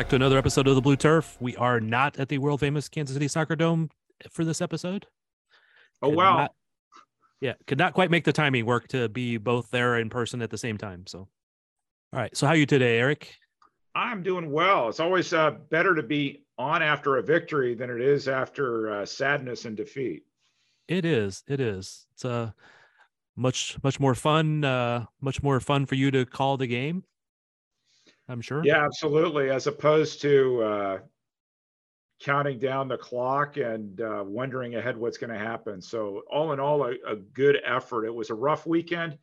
Back to another episode of the Blue Turf. We are not at the world famous Kansas City Soccer Dome for this episode. Oh Could wow! not- yeah, could not quite make the timing work to be both there in person at the same time. So, all right. So, how you today, Erik? I'm doing well. It's always uh, better to be on after a victory than it is after uh, sadness and defeat. It is. It is. It's uh, much much more fun. Uh, much more fun for you to call the game. I'm sure. Yeah, absolutely. As opposed to uh, counting down the clock and uh, wondering ahead what's going to happen. So, all in all, a, a good effort. It was a rough weekend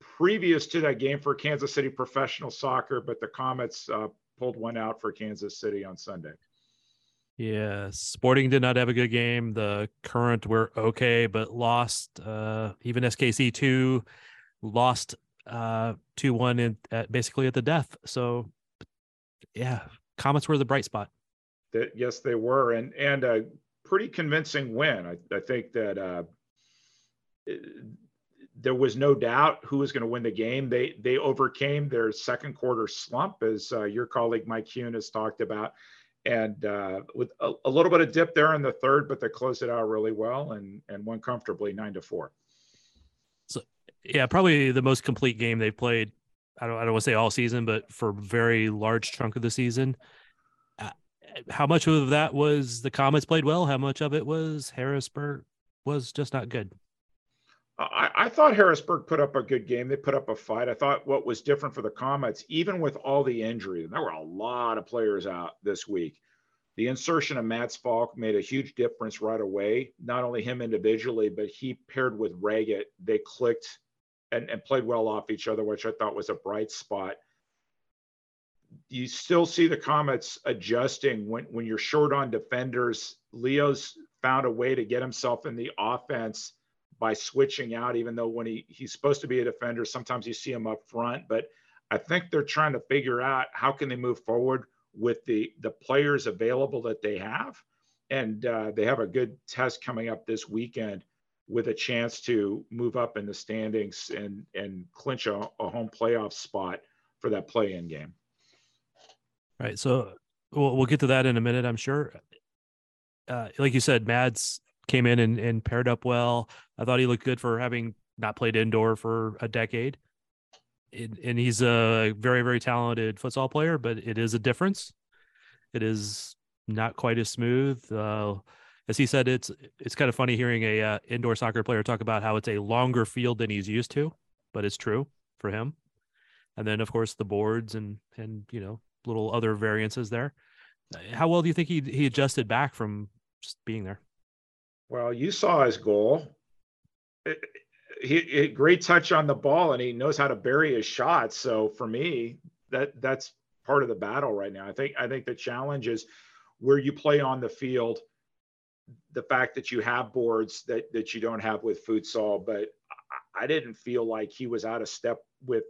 previous to that game for Kansas City professional soccer, but the Comets uh, pulled one out for Kansas City on Sunday. Yeah, Sporting did not have a good game. The current were okay, but lost. Uh, even SKC two lost uh two one in at basically at the death. So yeah, Comets were the bright spot. That yes, they were, and and a pretty convincing win. I, I think that uh, there was no doubt who was going to win the game. They they overcame their second quarter slump, as uh, your colleague Mike Hune has talked about, and uh, with a, a, little bit of dip there in the third, but they closed it out really well and and won comfortably nine to four. Yeah, probably the most complete game they've played. I don't I don't want to say all season, but for a very large chunk of the season. Uh, how much of that was the Comets played well? How much of it was Harrisburg was just not good? I, I, thought Harrisburg put up a good game. They put up a fight. I thought what was different for the Comets, even with all the injuries, and there were a lot of players out this week. The insertion of Mats Falk made a huge difference right away. Not only him individually, but he paired with Reget. They clicked and, and played well off each other, which I thought was a bright spot. You still see the Comets adjusting when, when you're short on defenders. Leo's found a way to get himself in the offense by switching out, even though when he, he's supposed to be a defender, sometimes you see him up front. But I think they're trying to figure out how can they move forward with the the players available that they have, and uh, they have a good test coming up this weekend with a chance to move up in the standings and and clinch a, a home playoff spot for that play-in game. Right. So we'll we'll get to that in a minute, I'm sure. Uh, like you said, Mads came in and, and paired up well. I thought he looked good for having not played indoor for a decade. It, and he's a very, very talented futsal player, but it is a difference. It is not quite as smooth. Uh, as he said, it's it's kind of funny hearing a uh, indoor soccer player talk about how it's a longer field than he's used to, but it's true for him. And then, of course, the boards and and you know little other variances there. How well do you think he he adjusted back from just being there? Well, you saw his goal. He, he, great touch on the ball, and he knows how to bury his shots. So for me, that that's part of the battle right now. I think I think the challenge is where you play on the field. The fact that you have boards that that you don't have with futsal, but I, I didn't feel like he was out of step with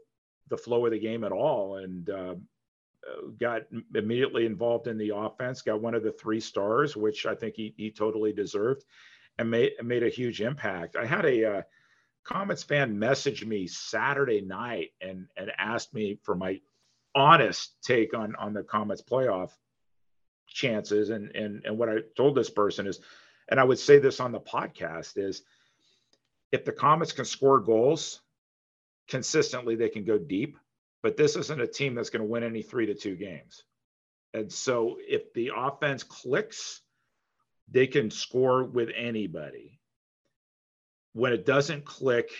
the flow of the game at all, and uh, got immediately involved in the offense, got one of the three stars, which I think he, he totally deserved, and made made a huge impact. I had a uh, Comets fan message me Saturday night and and asked me for my honest take on on the Comets playoff chances, and and and what I told this person is, and I would say this on the podcast is, if the Comets can score goals consistently, they can go deep but this isn't a team that's going to win any three to two games. And so if the offense clicks, they can score with anybody. When it doesn't click,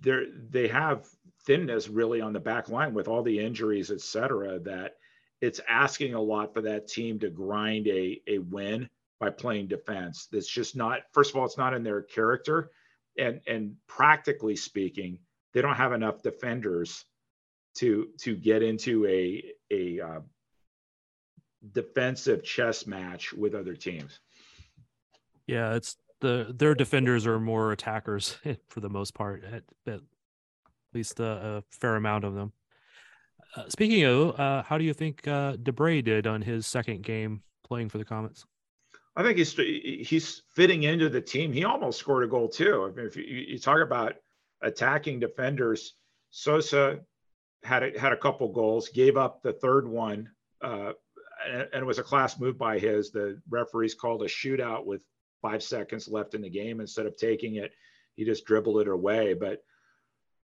they they have thinness really on the back line with all the injuries, et cetera, that it's asking a lot for that team to grind a, a win by playing defense. That's just not, first of all, it's not in their character. And, and practically speaking, they don't have enough defenders to to get into a a uh, defensive chess match with other teams. Yeah, it's the their defenders are more attackers for the most part, at, at least a, a, fair amount of them. Uh, speaking of, uh, how do you think uh, Debray did on his second game playing for the Comets? I think he's he's fitting into the team. He almost scored a goal too. I mean, if you, you talk about attacking defenders, Sosa had a, had a couple goals, gave up the third one, uh, and, and it was a class move by his. The referees called a shootout with five seconds left in the game. Instead of taking it, he just dribbled it away. But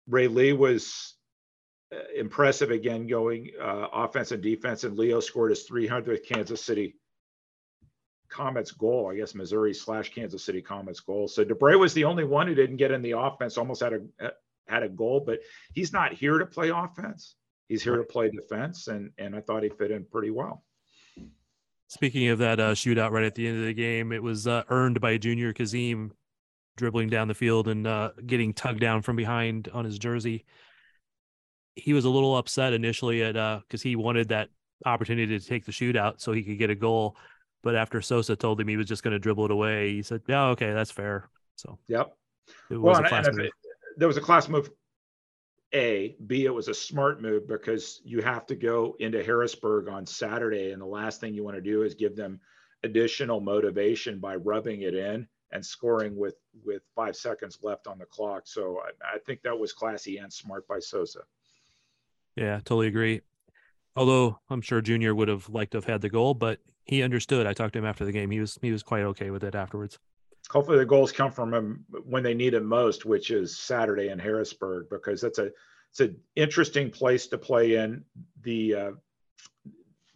Ray Lee was impressive again, going uh, offense and defense. And Leo scored his 300th Kansas City Comets goal, I guess Missouri slash Kansas City Comets goal. So Debray was the only one who didn't get in the offense. Almost had a had a goal, but he's not here to play offense. He's here to play defense, and and I thought he fit in pretty well. Speaking of that uh, shootout right at the end of the game, it was uh, earned by Junior Kazim dribbling down the field and uh, getting tugged down from behind on his jersey. He was a little upset initially at uh because he wanted that opportunity to take the shootout so he could get a goal. But after Sosa told him he was just going to dribble it away, he said, "Yeah, okay, that's fair." So, yep. It was well, and, and there was a class move a b it was a smart move because you have to go into harrisburg on saturday and the last thing you want to do is give them additional motivation by rubbing it in and scoring with with five seconds left on the clock so i, I think that was classy and smart by sosa yeah totally agree although i'm sure junior would have liked to have had the goal but he understood i talked to him after the game he was he was quite okay with it afterwards hopefully the goals come from him when they need it most, which is Saturday in Harrisburg, because that's a it's an interesting place to play in. The uh,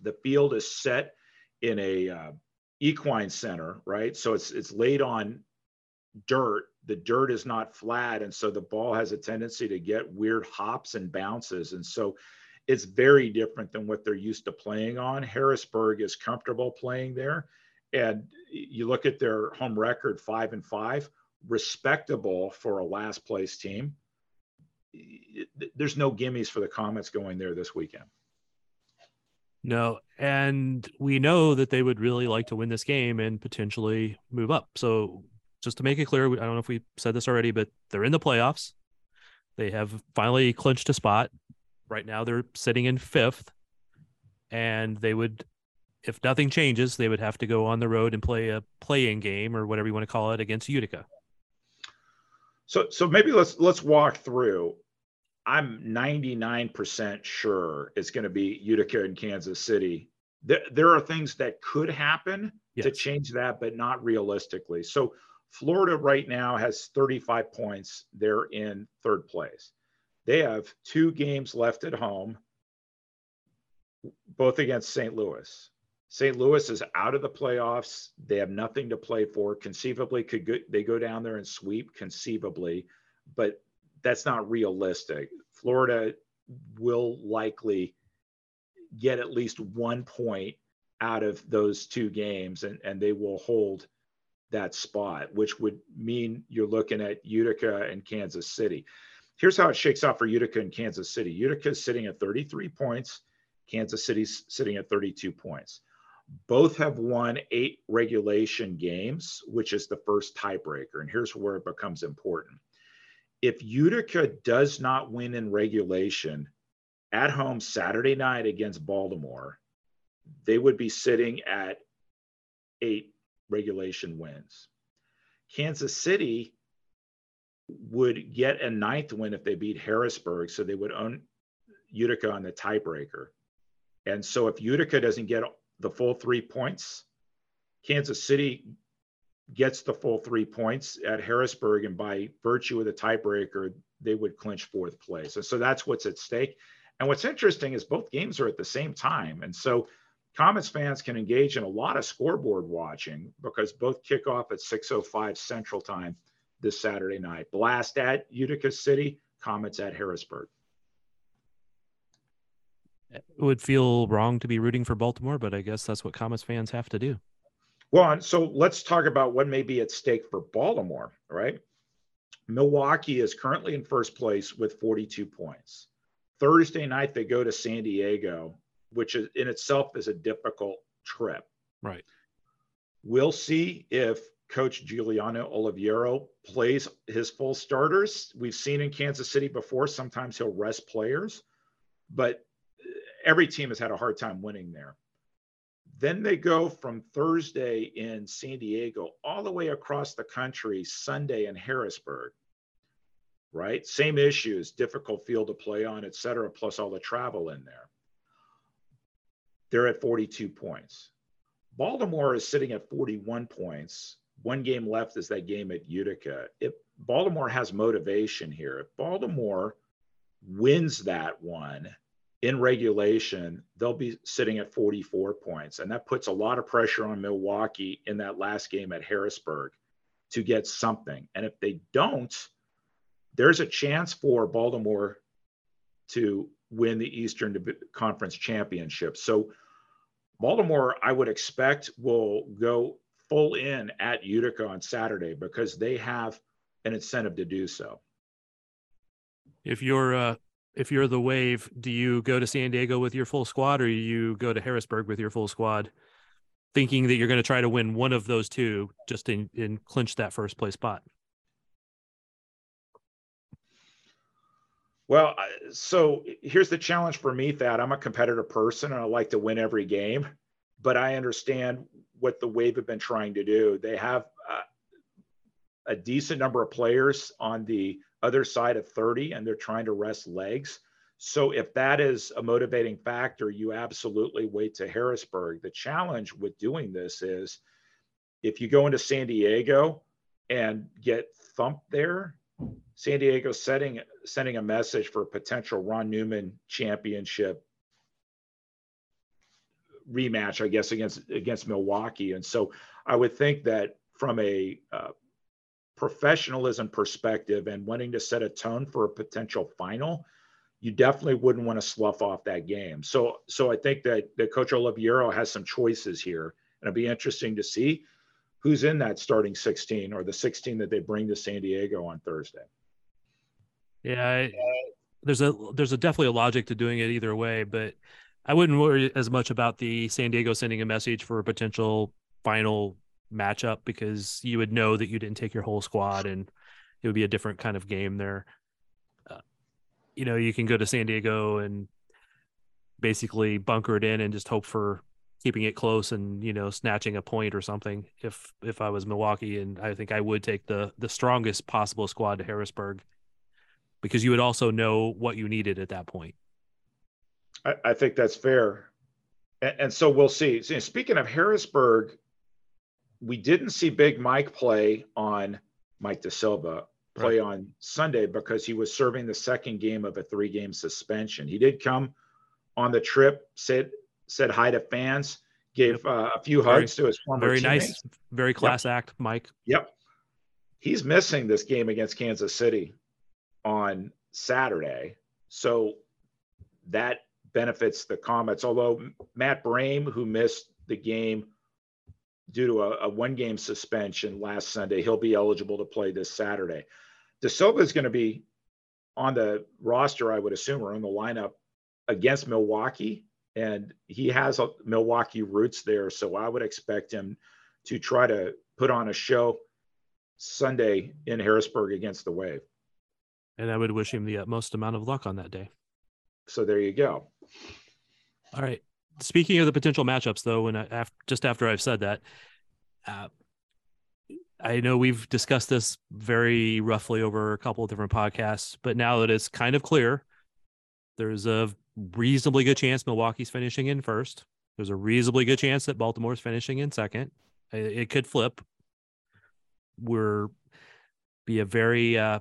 the field is set in a uh, equine center, right? So it's it's laid on dirt. The dirt is not flat, and so the ball has a tendency to get weird hops and bounces, and so it's very different than what they're used to playing on. Harrisburg is comfortable playing there and you look at their home record, five and five, respectable for a last place team. There's no gimmies for the Comets going there this weekend. No, and we know that they would really like to win this game and potentially move up. So, just to make it clear, I don't know if we said this already, but they're in the playoffs. They have finally clinched a spot. Right now, they're sitting in fifth, and they would if nothing changes, they would have to go on the road and play a play-in game or whatever you want to call it against Utica. So, so maybe let's let's walk through. I'm 99% sure it's going to be Utica and Kansas City. There, there are things that could happen yes. to change that, but not realistically. So, Florida right now has 35 points. They're in third place. They have two games left at home, both against St. Louis. St. Louis is out of the playoffs. They have nothing to play for. Conceivably, could go, they go down there and sweep? Conceivably, but that's not realistic. Florida will likely get at least one point out of those two games, and, and they will hold that spot, which would mean you're looking at Utica and Kansas City. Here's how it shakes out for Utica and Kansas City. Utica is sitting at 33 points. Kansas City's sitting at 32 points. Both have won eight regulation games, which is the first tiebreaker. And here's where it becomes important. If Utica does not win in regulation at home Saturday night against Baltimore, they would be sitting at eight regulation wins. Kansas City would get a ninth win if they beat Harrisburg, so they would own Utica on the tiebreaker. And so if Utica doesn't get the full three points. Kansas City gets the full three points at Harrisburg, and by virtue of the tiebreaker, they would clinch fourth place. And so that's what's at stake. And what's interesting is both games are at the same time. And so Comets fans can engage in a lot of scoreboard watching because both kick off at 6.05 Central Time this Saturday night. Blast at Utica City, Comets at Harrisburg it would feel wrong to be rooting for Baltimore, but I guess that's what Comets fans have to do. Well, so let's talk about what may be at stake for Baltimore, right? Milwaukee is currently in first place with 42 points. Thursday night, they go to San Diego, which is, in itself is a difficult trip. Right. We'll see if Coach Giuliano Oliviero plays his full starters. We've seen in Kansas City before, sometimes he'll rest players, but every team has had a hard time winning there. Then they go from Thursday in San Diego all the way across the country, Sunday in Harrisburg. right? Same issues, difficult field to play on, et cetera, plus all the travel in there. They're at 42 points. Baltimore is sitting at 41 points. One game left is that game at Utica. If Baltimore has motivation here, if Baltimore wins that one in regulation, they'll be sitting at 44 points. And that puts a lot of pressure on Milwaukee in that last game at Harrisburg to get something. And if they don't, there's a chance for Baltimore to win the Eastern Conference Championship. So Baltimore, I would expect, will go full in at Utica on Saturday because they have an incentive to do so. If you're uh, if you're the Wave, do you go to San Diego with your full squad, or you go to Harrisburg with your full squad, thinking that you're going to try to win one of those two just in, in clinch that first place spot? Well, so here's the challenge for me, Thad. I'm a competitive person and I like to win every game, but I understand what the Wave have been trying to do. They have uh, a decent number of players on the other side of 30 and they're trying to rest legs. So if that is a motivating factor, you absolutely wait to Harrisburg. The challenge with doing this is if you go into San Diego and get thumped there, San Diego setting sending a message for a potential Ron Newman championship rematch, I guess, against against Milwaukee. And so I would think that from a uh, professionalism perspective and wanting to set a tone for a potential final, you definitely wouldn't want to slough off that game. So so I think that that Coach Oliviero has some choices here, and it'll be interesting to see who's in that starting 16 or the 16 that they bring to San Diego on Thursday. Yeah, I, there's a there's a definitely a logic to doing it either way, but I wouldn't worry as much about the San Diego sending a message for a potential final matchup because you would know that you didn't take your whole squad and it would be a different kind of game there. Uh, you know, you can go to San Diego and basically bunker it in and just hope for keeping it close and you know snatching a point or something if if I was Milwaukee and I think I would take the the strongest possible squad to Harrisburg because you would also know what you needed at that point. I, I think that's fair. And, and so we'll see. Speaking of Harrisburg, we didn't see Big Mike play on Mike De Silva play right. on Sunday because he was serving the second game of a three game suspension. He did come on the trip, said said hi to fans, gave uh, a few very, hugs to his former very teammates. nice, very class yep. act, Mike. Yep, he's missing this game against Kansas City on Saturday. So that benefits the Comets. Although Matt Brame, who missed the game due to a, a one game suspension last Sunday, he'll be eligible to play this Saturday. De Silva is going to be on the roster, I would assume, or in the lineup against Milwaukee. And he has a Milwaukee roots there. So I would expect him to try to put on a show Sunday in Harrisburg against the Wave. And I would wish him the utmost amount of luck on that day. So there you go. All right. Speaking of the potential matchups, though, when I, after, just after I've said that, uh, I know we've discussed this very roughly over a couple of different podcasts, but now that it's kind of clear, there's a reasonably good chance Milwaukee's finishing in first. There's a reasonably good chance that Baltimore's finishing in second. It, it could flip. We're be a very uh,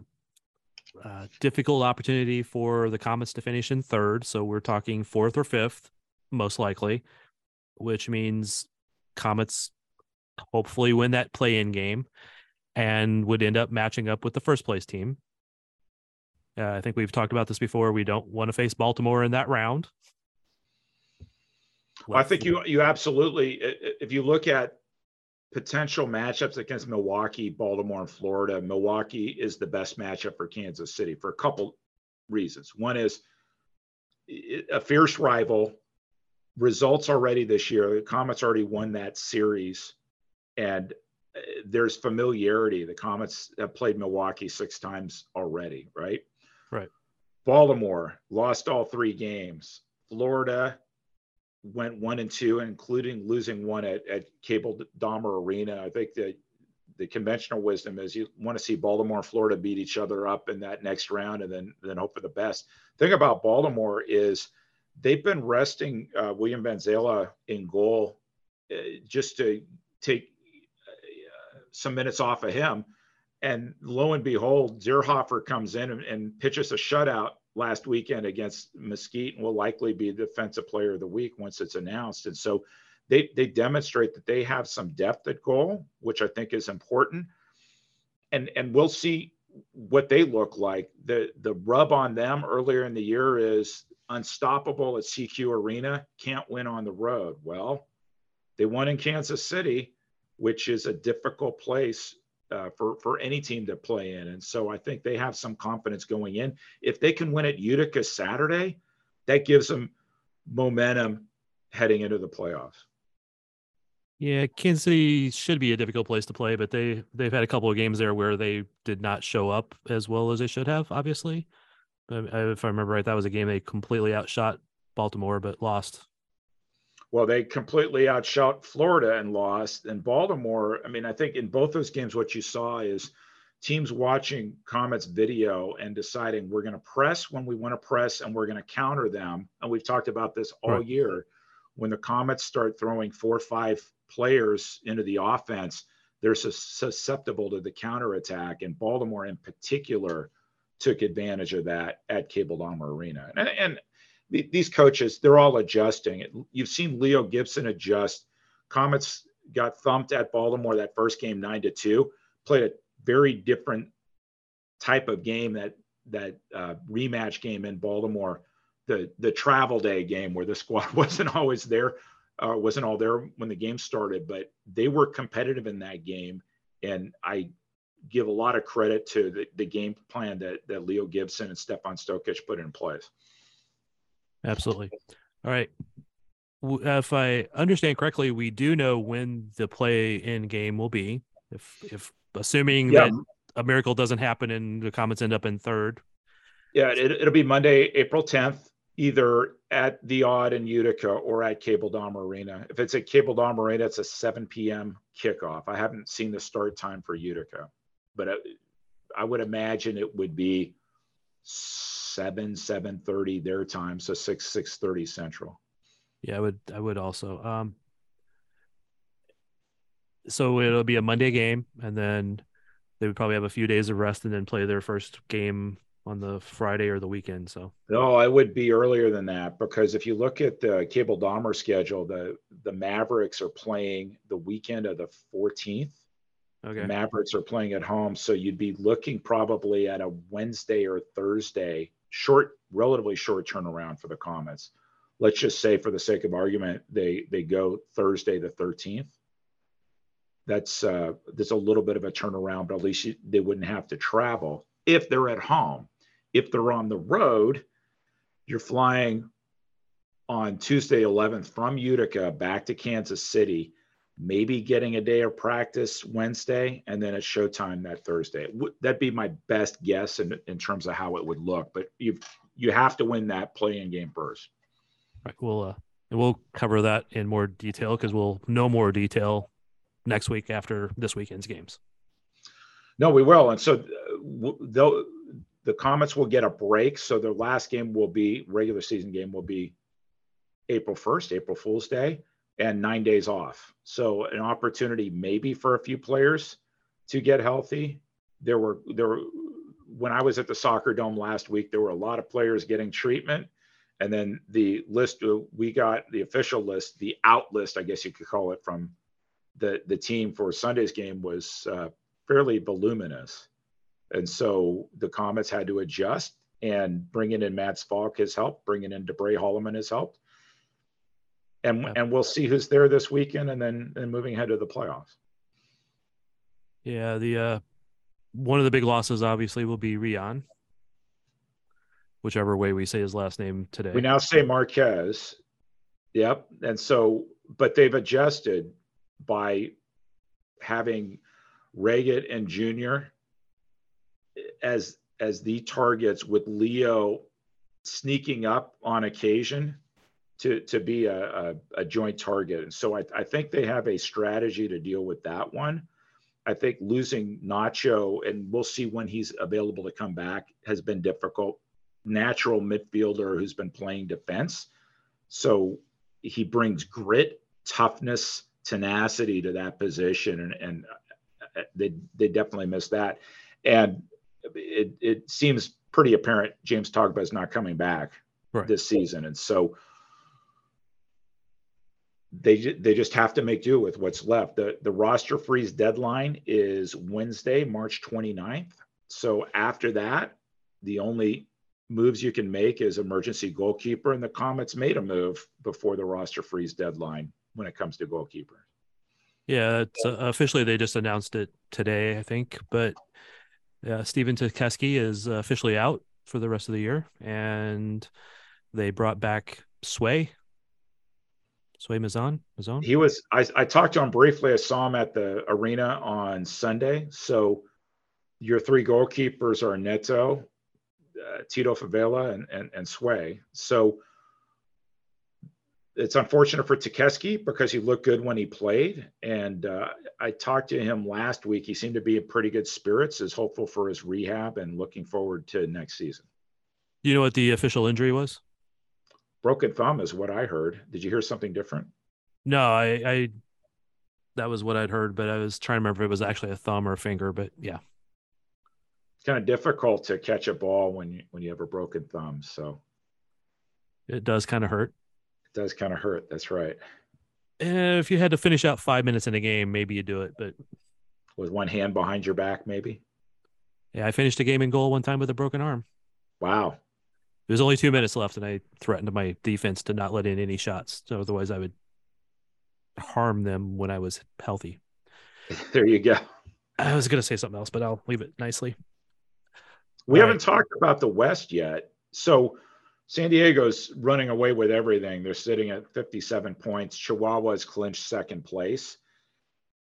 uh, difficult opportunity for the Comets to finish in third. So we're talking fourth or fifth, most likely, which means Comets hopefully win that play in game and would end up matching up with the first place team. Uh, I think we've talked about this before. We don't want to face Baltimore in that round. Well, I think you you absolutely if you look at potential matchups against Milwaukee, Baltimore, and Florida, Milwaukee is the best matchup for Kansas City for a couple reasons. One is a fierce rival, results already this year. The Comets already won that series, and uh, there's familiarity. The Comets have played Milwaukee six times already, right? Right. Baltimore lost all three games. Florida went one and two, including losing one at, at Cable Dahmer Arena. I think that the conventional wisdom is you want to see Baltimore and Florida beat each other up in that next round and then then hope for the best. Thing about Baltimore is they've been resting uh, William Vanzela in goal uh, just to take uh, some minutes off of him. And lo and behold, Zierhofer comes in and, and, pitches a shutout last weekend against Mesquite and will likely be defensive player of the week once it's announced. And so they they demonstrate that they have some depth at goal, which I think is important. And and we'll see what they look like. The the rub on them earlier in the year is unstoppable at SECU Arena, can't win on the road. Well, they won in Kansas City, which is a difficult place uh, for for any team to play in. And so I think they have some confidence going in. If they can win at Utica Saturday, that gives them momentum heading into the playoffs. Yeah, Kansas City should be a difficult place to play, but they they've had a couple of games there where they did not show up as well as they should have. Obviously, if I remember right, that was a game they completely outshot Baltimore, but lost. Well, they completely outshot Florida and lost. And Baltimore, I mean, I think in both those games, what you saw is teams watching Comets video and deciding we're going to press when we want to press and we're going to counter them. And we've talked about this all right. year. When the Comets start throwing four or five players into the offense, they're susceptible to the counterattack. And Baltimore, in particular, took advantage of that at Cable Dahmer Arena. And, and these coaches, they're all adjusting. You've seen Leo Gibson adjust. Comets got thumped at Baltimore that first game, nine to two. Played a very different type of game that that uh, rematch game in Baltimore, the the travel day game where the squad wasn't always there uh, wasn't all there when the game started, but they were competitive in that game. And I give a lot of credit to the, the game plan that, that Leo Gibson and Stefan Stokic put in place. Absolutely. All right. If I understand correctly, we do know when the play in game will be. If, if assuming yeah. that a miracle doesn't happen and the Comets end up in third. Yeah, it, it'll be Monday, April 10th either at the Aud in Utica or at Cable Dahmer Arena. If it's at Cable Dahmer Arena, it's a 7 p.m. kickoff. I haven't seen the start time for Utica, but I, I would imagine it would be 7 7:30 their time, so 6 6:30 Central. Yeah, I would I would also. Um, so it'll be a Monday game, and then they would probably have a few days of rest, and then play their first game on the Friday or the weekend. So no, I would be earlier than that because if you look at the Cable Dahmer schedule, the the Mavericks are playing the weekend of the 14th. Okay. Mavericks are playing at home, so you'd be looking probably at a Wednesday or Thursday, short, relatively short turnaround for the Comets. Let's just say, for the sake of argument, they they go Thursday the 13th. That's uh, that's a little bit of a turnaround, but at least you, they wouldn't have to travel if they're at home. If they're on the road, you're flying on Tuesday 11th from Utica back to Kansas City, maybe getting a day of practice Wednesday, and then it's showtime that Thursday. That'd be my best guess in, in terms of how it would look. But you you have to win that play-in game first. Right. We'll uh, we'll cover that in more detail because we'll know more detail next week after this weekend's games. No, we will. And so uh, they'll the Comets will get a break. So their last game will be regular season game will be April 1st, April Fool's Day, and nine days off. So an opportunity maybe for a few players to get healthy. There were there were when I was at the soccer dome last week, there were a lot of players getting treatment. And then the list uh, we got the official list, the out list, I guess you could call it from the the team for Sunday's game was uh, fairly voluminous. And so the Comets had to adjust and bringing in Matt Falk has helped, bringing in DeBray Holloman has helped. And, yeah. and we'll see who's there this weekend and then and moving ahead to the playoffs. Yeah, the uh one of the big losses obviously will be Rian, whichever way we say his last name today. We now say Marquez. Yep. And so, but they've adjusted by having Reget and Junior as as the targets with Leo sneaking up on occasion to to be a, a, a joint target. And so I, I think they have a strategy to deal with that one. I think losing Nacho, and we'll see when he's available to come back, has been difficult. Natural midfielder who's been playing defense. So he brings grit, toughness, tenacity to that position. And, and uh, they, they definitely miss that. And it, it seems pretty apparent James Togba is not coming back right. this season. And so they they just have to make do with what's left. The the roster freeze deadline is Wednesday, March 29th. So after that, the only moves you can make is emergency goalkeeper, and the Comets made a move before the roster freeze deadline when it comes to goalkeeper. Yeah, uh, officially they just announced it today, I think. But uh, Stephen Tchesky is officially out for the rest of the year, and they brought back Sway Sway Mazon. Mazon. He was. I, I talked to him briefly. I saw him at the arena on Sunday. So your three goalkeepers are Neto, uh, Tito Favela, and, and and Sway. So it's unfortunate for Tchesky because he looked good when he played. And uh, I talked to him last week. He seemed to be in pretty good spirits, is hopeful for his rehab, and looking forward to next season. You know what the official injury was? Broken thumb is what I heard. Did you hear something different? No, I, I that was what I'd heard, but I was trying to remember if it was actually a thumb or a finger. But yeah, it's kind of difficult to catch a ball when you when you have a broken thumb. So it does kind of hurt. It does kind of hurt. That's right. And if you had to finish out five minutes in a game, maybe you do it. But with one hand behind your back, maybe. Yeah, I finished a game in goal one time with a broken arm. Wow. There's only two minutes left, and I threatened my defense to not let in any shots. So otherwise, I would harm them when I was healthy. There you go. I was going to say something else, but I'll leave it nicely. We All haven't right. talked about the West yet. So San Diego's running away with everything. They're sitting at 57 points. Chihuahua's clinched second place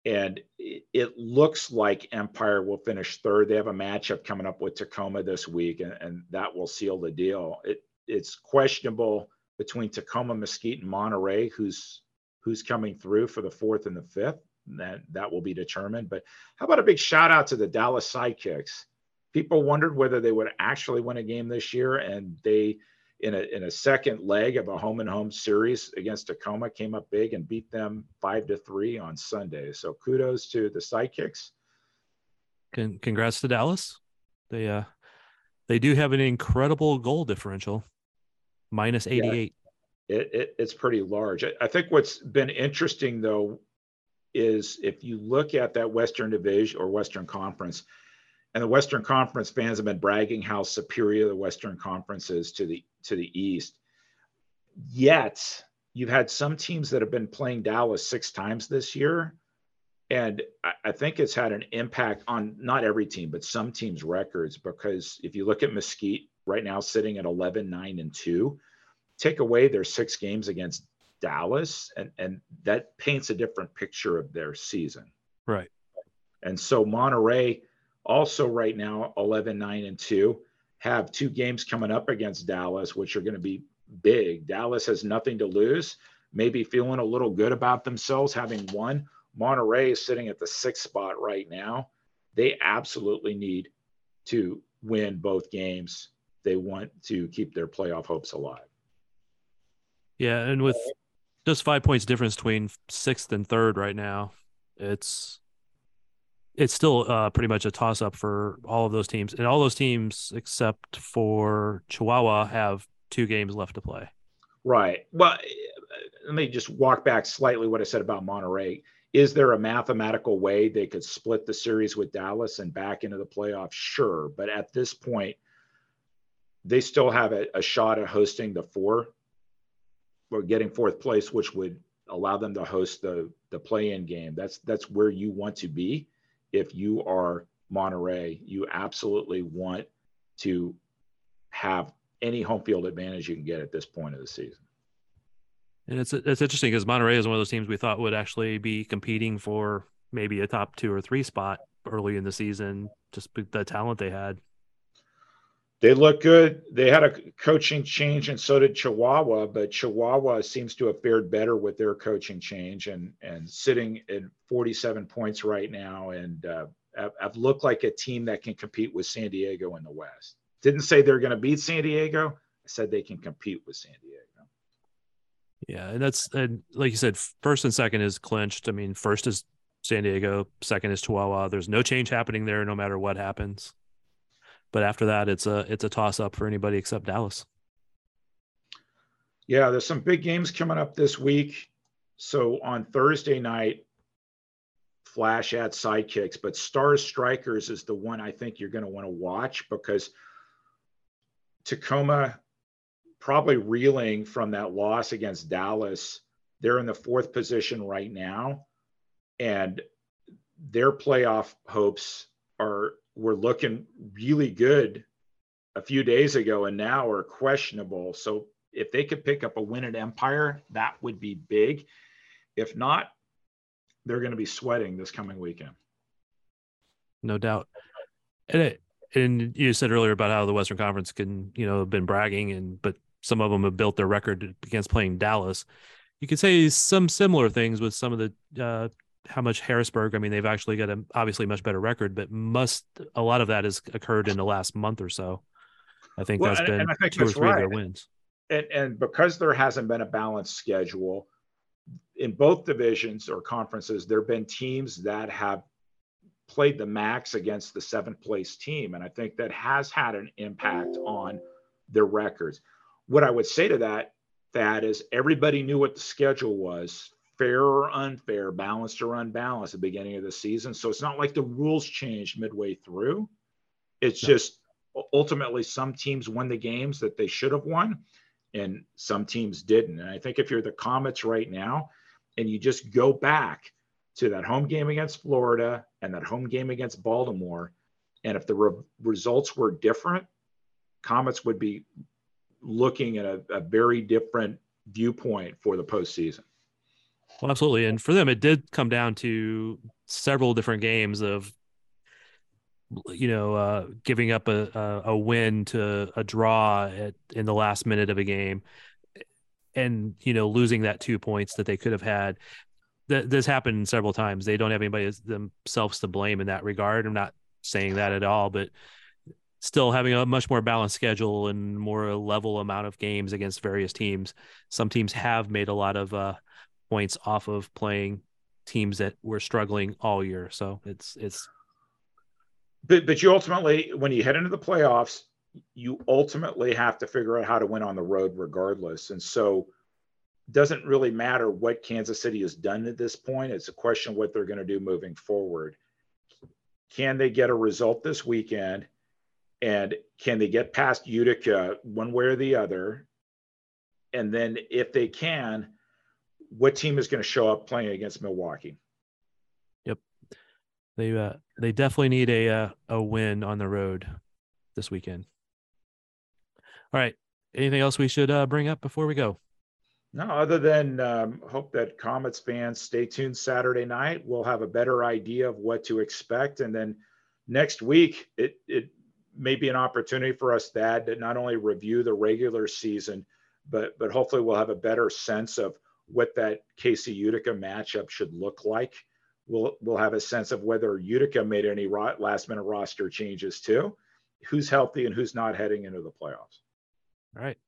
and it looks like Empire will finish third. They have a matchup coming up with Tacoma this week, and, and that will seal the deal. It, it's questionable between Tacoma, Mesquite, and Monterrey who's who's coming through for the fourth and the fifth. That that will be determined. But how about a big shout out to the Dallas Sidekicks? People wondered whether they would actually win a game this year, and they in a in a second leg of a home and home series against Tacoma came up big and beat them five to three on Sunday. So kudos to the sidekicks. Con- congrats to Dallas. They uh they do have an incredible goal differential, minus eighty eight. Yeah, it, it, it's pretty large. I, I think what's been interesting though is if you look at that Western Division or Western Conference, and the Western Conference fans have been bragging how superior the Western Conference is to the to the East. Yet you've had some teams that have been playing Dallas six times this year, and I, I think it's had an impact on not every team, but some teams' records. Because if you look at Mesquite right now, sitting at 11, 9, and two, take away their six games against Dallas, and and that paints a different picture of their season. Right. And so Monterrey also right now 11 9 and 2 have two games coming up against dallas which are going to be big. Dallas has nothing to lose maybe feeling a little good about themselves having won. Monterrey is sitting at the sixth spot right now. They absolutely need to win both games. They want to keep their playoff hopes alive. Yeah and with just five points difference between sixth and third right now it's it's still uh, pretty much a toss up for all of those teams, and all those teams except for Chihuahua have two games left to play. Right. Well, let me just walk back slightly what I said about Monterrey. Is there a mathematical way they could split the series with Dallas and back into the playoffs? Sure, but at this point, they still have a, a shot at hosting the four or getting fourth place, which would allow them to host the the play-in game. That's that's where you want to be if you are Monterrey, you absolutely want to have any home field advantage you can get at this point of the season. And it's it's interesting because Monterrey is one of those teams we thought would actually be competing for maybe a top two or three spot early in the season, just the talent they had. They look good. They had a coaching change, and so did Chihuahua. But Chihuahua seems to have fared better with their coaching change, and and sitting at 47 points right now, and uh, have looked like a team that can compete with San Diego in the West. Didn't say they're going to beat San Diego. I said they can compete with San Diego. Yeah, and that's and like you said, first and second is clinched. I mean, first is San Diego, second is Chihuahua. There's no change happening there, no matter what happens. But after that, it's a it's a toss up for anybody except Dallas. Yeah, there's some big games coming up this week. So on Thursday night, Flash at sidekicks, but Stars Strikers is the one I think you're going to want to watch because Tacoma probably reeling from that loss against Dallas. They're in the fourth position right now, and their playoff hopes are were looking really good a few days ago, and now are questionable. So if they could pick up a win at Empire, that would be big. If not, they're going to be sweating this coming weekend. No doubt. And it, and you said earlier about how the Western Conference can, you know, have been bragging and but some of them have built their record against playing Dallas. You could say some similar things with some of the uh, how much Harrisburg. I mean, they've actually got a obviously much better record, but must a lot of that has occurred in the last month or so. I think well, that's and, been and think two or three right. of their wins. And, and because there hasn't been a balanced schedule in both divisions or conferences, there have been teams that have played the max against the seventh place team, and I think that has had an impact on their records what I would say to that, that is everybody knew what the schedule was, fair or unfair, balanced or unbalanced at the beginning of the season. So it's not like the rules changed midway through. It's no. just ultimately some teams won the games that they should have won and some teams didn't. And I think if you're the Comets right now and you just go back to that home game against Florida and that home game against Baltimore, and if the re- results were different, Comets would be looking at a, a very different viewpoint for the postseason. Well, absolutely. And for them, it did come down to several different games of, you know, uh, giving up a, a, a, win to a draw at, in the last minute of a game and, you know, losing that two points that they could have had. That this happened several times. They don't have anybody themselves to blame in that regard. I'm not saying that at all, but still having a much more balanced schedule and more level amount of games against various teams. Some teams have made a lot of uh, points off of playing teams that were struggling all year. So it's it's. But but you ultimately, when you head into the playoffs, you ultimately have to figure out how to win on the road, regardless. And so, doesn't really matter what Kansas City has done at this point. It's a question of what they're going to do moving forward. Can they get a result this weekend? and can they get past Utica one way or the other? And then if they can, what team is going to show up playing against Milwaukee? Yep, they uh, they definitely need a uh, a win on the road this weekend. All right, anything else we should uh, bring up before we go? No, other than um, hope that Comets fans stay tuned Saturday night. We'll have a better idea of what to expect, and then next week it it may be an opportunity for us, Thad, to not only review the regular season, but but hopefully we'll have a better sense of what that KC Utica matchup should look like. We'll we'll have a sense of whether Utica made any last minute roster changes too, who's healthy and who's not heading into the playoffs. All right.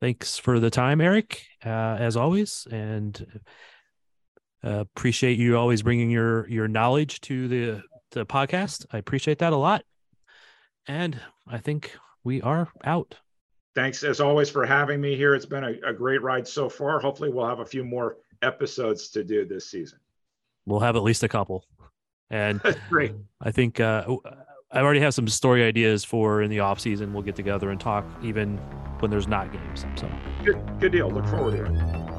Thanks for the time, Erik, uh, as always, and uh, appreciate you always bringing your your knowledge to the the podcast. I appreciate that a lot. And I think we are out. Thanks as always for having me here. It's been a, a great ride so far. Hopefully, we'll have a few more episodes to do this season. We'll have at least a couple. And great. I think uh, I already have some story ideas for in the off season. We'll get together and talk even when there's not games. So good, good deal. Look forward to it.